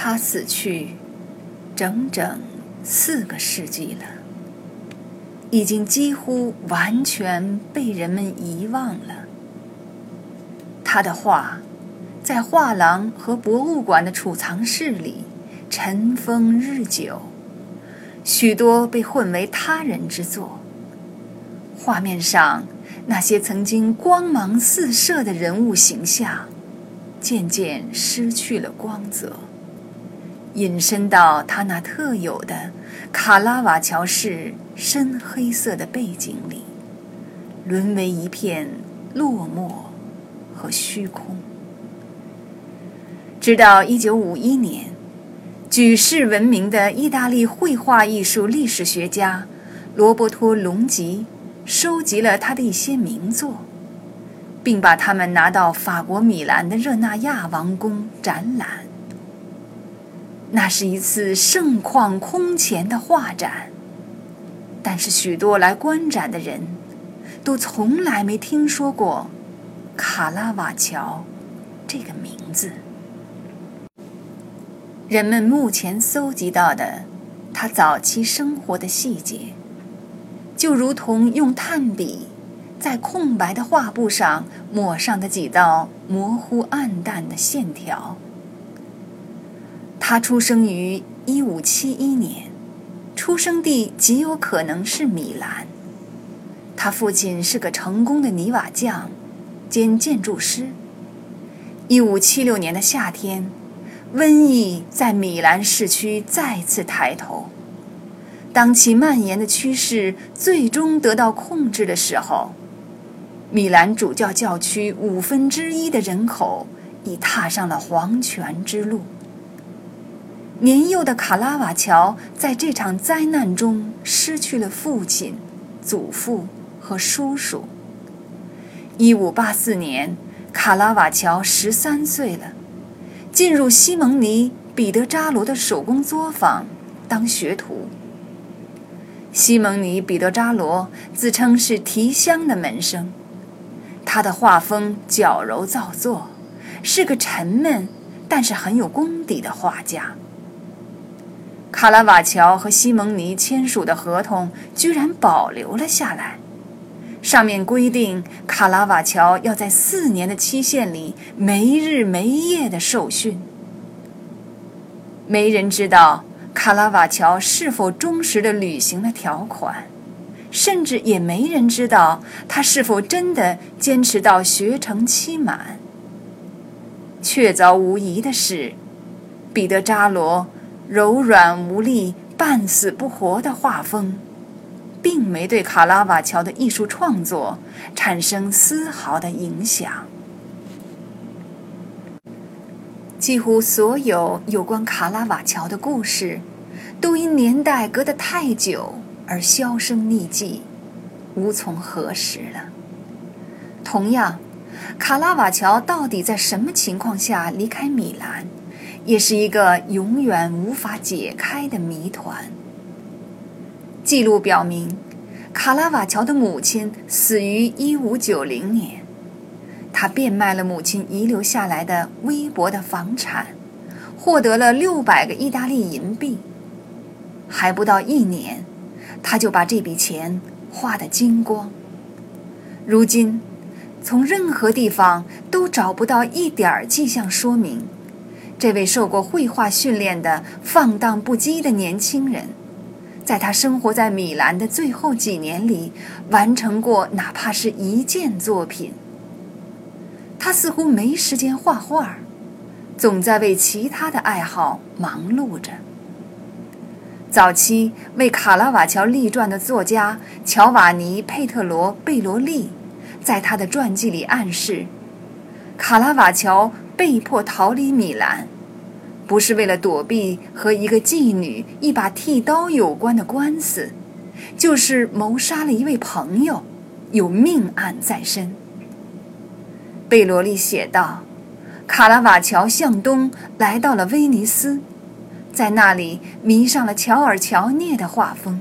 他死去整整四个世纪了，已经几乎完全被人们遗忘了。他的画在画廊和博物馆的储藏室里尘封日久，许多被混为他人之作。画面上那些曾经光芒四射的人物形象，渐渐失去了光泽，隐身到他那特有的卡拉瓦乔式深黑色的背景里，沦为一片落寞和虚空。直到一九五一年，举世闻名的意大利绘画艺术历史学家罗伯托·隆吉。收集了他的一些名作，并把它们拿到法国米兰的热那亚王宫展览。那是一次盛况空前的画展，但是许多来观展的人都从来没听说过卡拉瓦乔这个名字。人们目前搜集到的他早期生活的细节。就如同用炭笔在空白的画布上抹上的几道模糊暗淡的线条。他出生于一五七一年，出生地极有可能是米兰。他父亲是个成功的泥瓦匠兼建筑师。一五七六年的夏天，瘟疫在米兰市区再次抬头。当其蔓延的趋势最终得到控制的时候，米兰主教教区五分之一的人口已踏上了黄泉之路。年幼的卡拉瓦乔在这场灾难中失去了父亲、祖父和叔叔。一五八四年，卡拉瓦乔十三岁了，进入西蒙尼·彼得扎罗的手工作坊当学徒。西蒙尼·彼得扎罗自称是提香的门生，他的画风矫揉造作，是个沉闷但是很有功底的画家。卡拉瓦乔和西蒙尼签署的合同居然保留了下来，上面规定卡拉瓦乔要在四年的期限里没日没夜的受训。没人知道。卡拉瓦乔是否忠实地履行了条款，甚至也没人知道他是否真的坚持到学成期满。确凿无疑的是，彼得扎罗柔软无力、半死不活的画风，并没对卡拉瓦乔的艺术创作产生丝毫的影响。几乎所有有关卡拉瓦乔的故事，都因年代隔得太久而销声匿迹，无从核实了。同样，卡拉瓦乔到底在什么情况下离开米兰，也是一个永远无法解开的谜团。记录表明，卡拉瓦乔的母亲死于1590年。他变卖了母亲遗留下来的微薄的房产，获得了六百个意大利银币。还不到一年，他就把这笔钱花得精光。如今，从任何地方都找不到一点儿迹象说明，这位受过绘画训练的放荡不羁的年轻人，在他生活在米兰的最后几年里，完成过哪怕是一件作品。他似乎没时间画画，总在为其他的爱好忙碌着。早期为卡拉瓦乔立传的作家乔瓦尼·佩特罗·贝罗利，在他的传记里暗示，卡拉瓦乔被迫逃离米兰，不是为了躲避和一个妓女一把剃刀有关的官司，就是谋杀了一位朋友，有命案在身。贝罗利写道：“卡拉瓦乔向东来到了威尼斯，在那里迷上了乔尔乔涅的画风。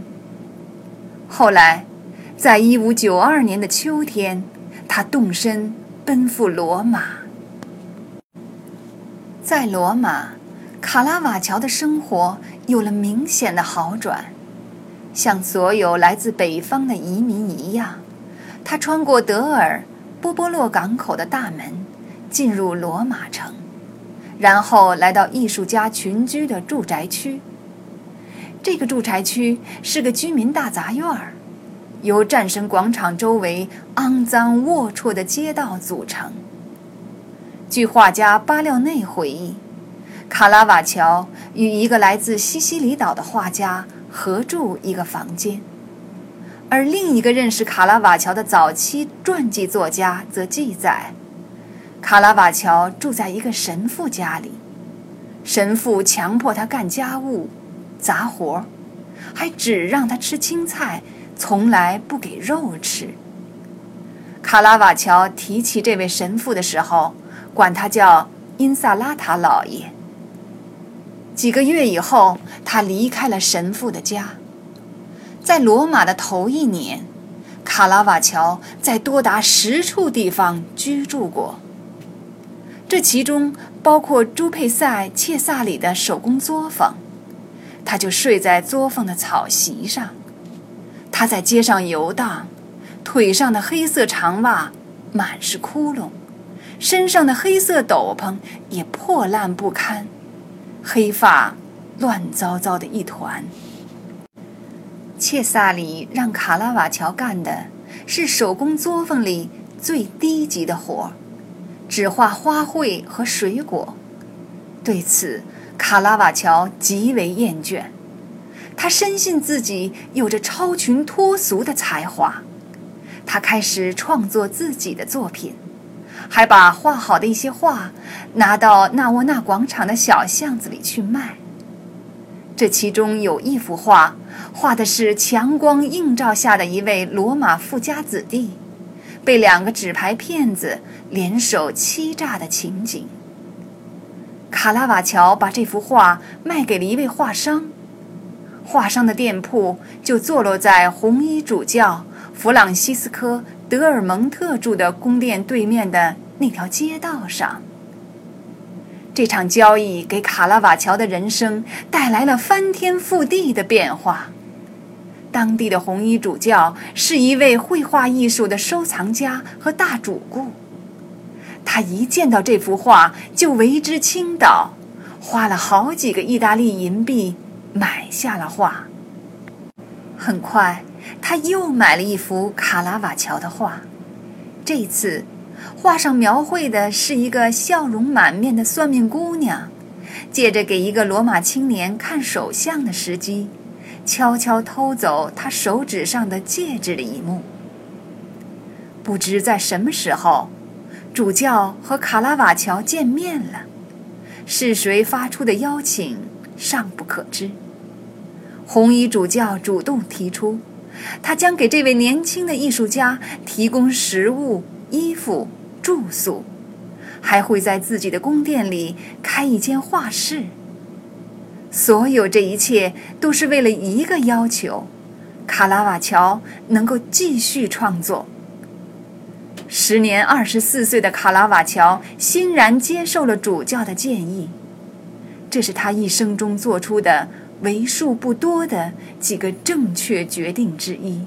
后来，在一五九二年的秋天，他动身奔赴罗马。在罗马，卡拉瓦乔的生活有了明显的好转。像所有来自北方的移民一样，他穿过德尔波波洛港口的大门，进入罗马城，然后来到艺术家群居的住宅区。这个住宅区是个居民大杂院儿，由战神广场周围肮脏龌龊的街道组成。据画家巴廖内回忆，卡拉瓦乔与一个来自西西里岛的画家。合住一个房间，而另一个认识卡拉瓦乔的早期传记作家则记载，卡拉瓦乔住在一个神父家里，神父强迫他干家务、杂活，还只让他吃青菜，从来不给肉吃。卡拉瓦乔提起这位神父的时候，管他叫因萨拉塔老爷。几个月以后，他离开了神父的家。在罗马的头一年，卡拉瓦乔在多达十处地方居住过。这其中包括朱佩塞切萨里的手工作坊，他就睡在作坊的草席上。他在街上游荡，腿上的黑色长袜满是窟窿，身上的黑色斗篷也破烂不堪。黑发乱糟糟的一团。切萨里让卡拉瓦乔干的是手工作坊里最低级的活儿，只画花卉和水果。对此，卡拉瓦乔极为厌倦。他深信自己有着超群脱俗的才华，他开始创作自己的作品。还把画好的一些画拿到纳沃纳广场的小巷子里去卖。这其中有一幅画，画的是强光映照下的一位罗马富家子弟，被两个纸牌骗子联手欺诈的情景。卡拉瓦乔把这幅画卖给了一位画商，画商的店铺就坐落在红衣主教弗朗西斯科。德尔蒙特住的宫殿对面的那条街道上，这场交易给卡拉瓦乔的人生带来了翻天覆地的变化。当地的红衣主教是一位绘画艺术的收藏家和大主顾，他一见到这幅画就为之倾倒，花了好几个意大利银币买下了画。很快。他又买了一幅卡拉瓦乔的画，这次画上描绘的是一个笑容满面的算命姑娘，借着给一个罗马青年看手相的时机，悄悄偷走他手指上的戒指的一幕。不知在什么时候，主教和卡拉瓦乔见面了，是谁发出的邀请尚不可知。红衣主教主动提出。他将给这位年轻的艺术家提供食物、衣服、住宿，还会在自己的宫殿里开一间画室。所有这一切都是为了一个要求：卡拉瓦乔能够继续创作。时年二十四岁的卡拉瓦乔欣然接受了主教的建议，这是他一生中做出的。为数不多的几个正确决定之一。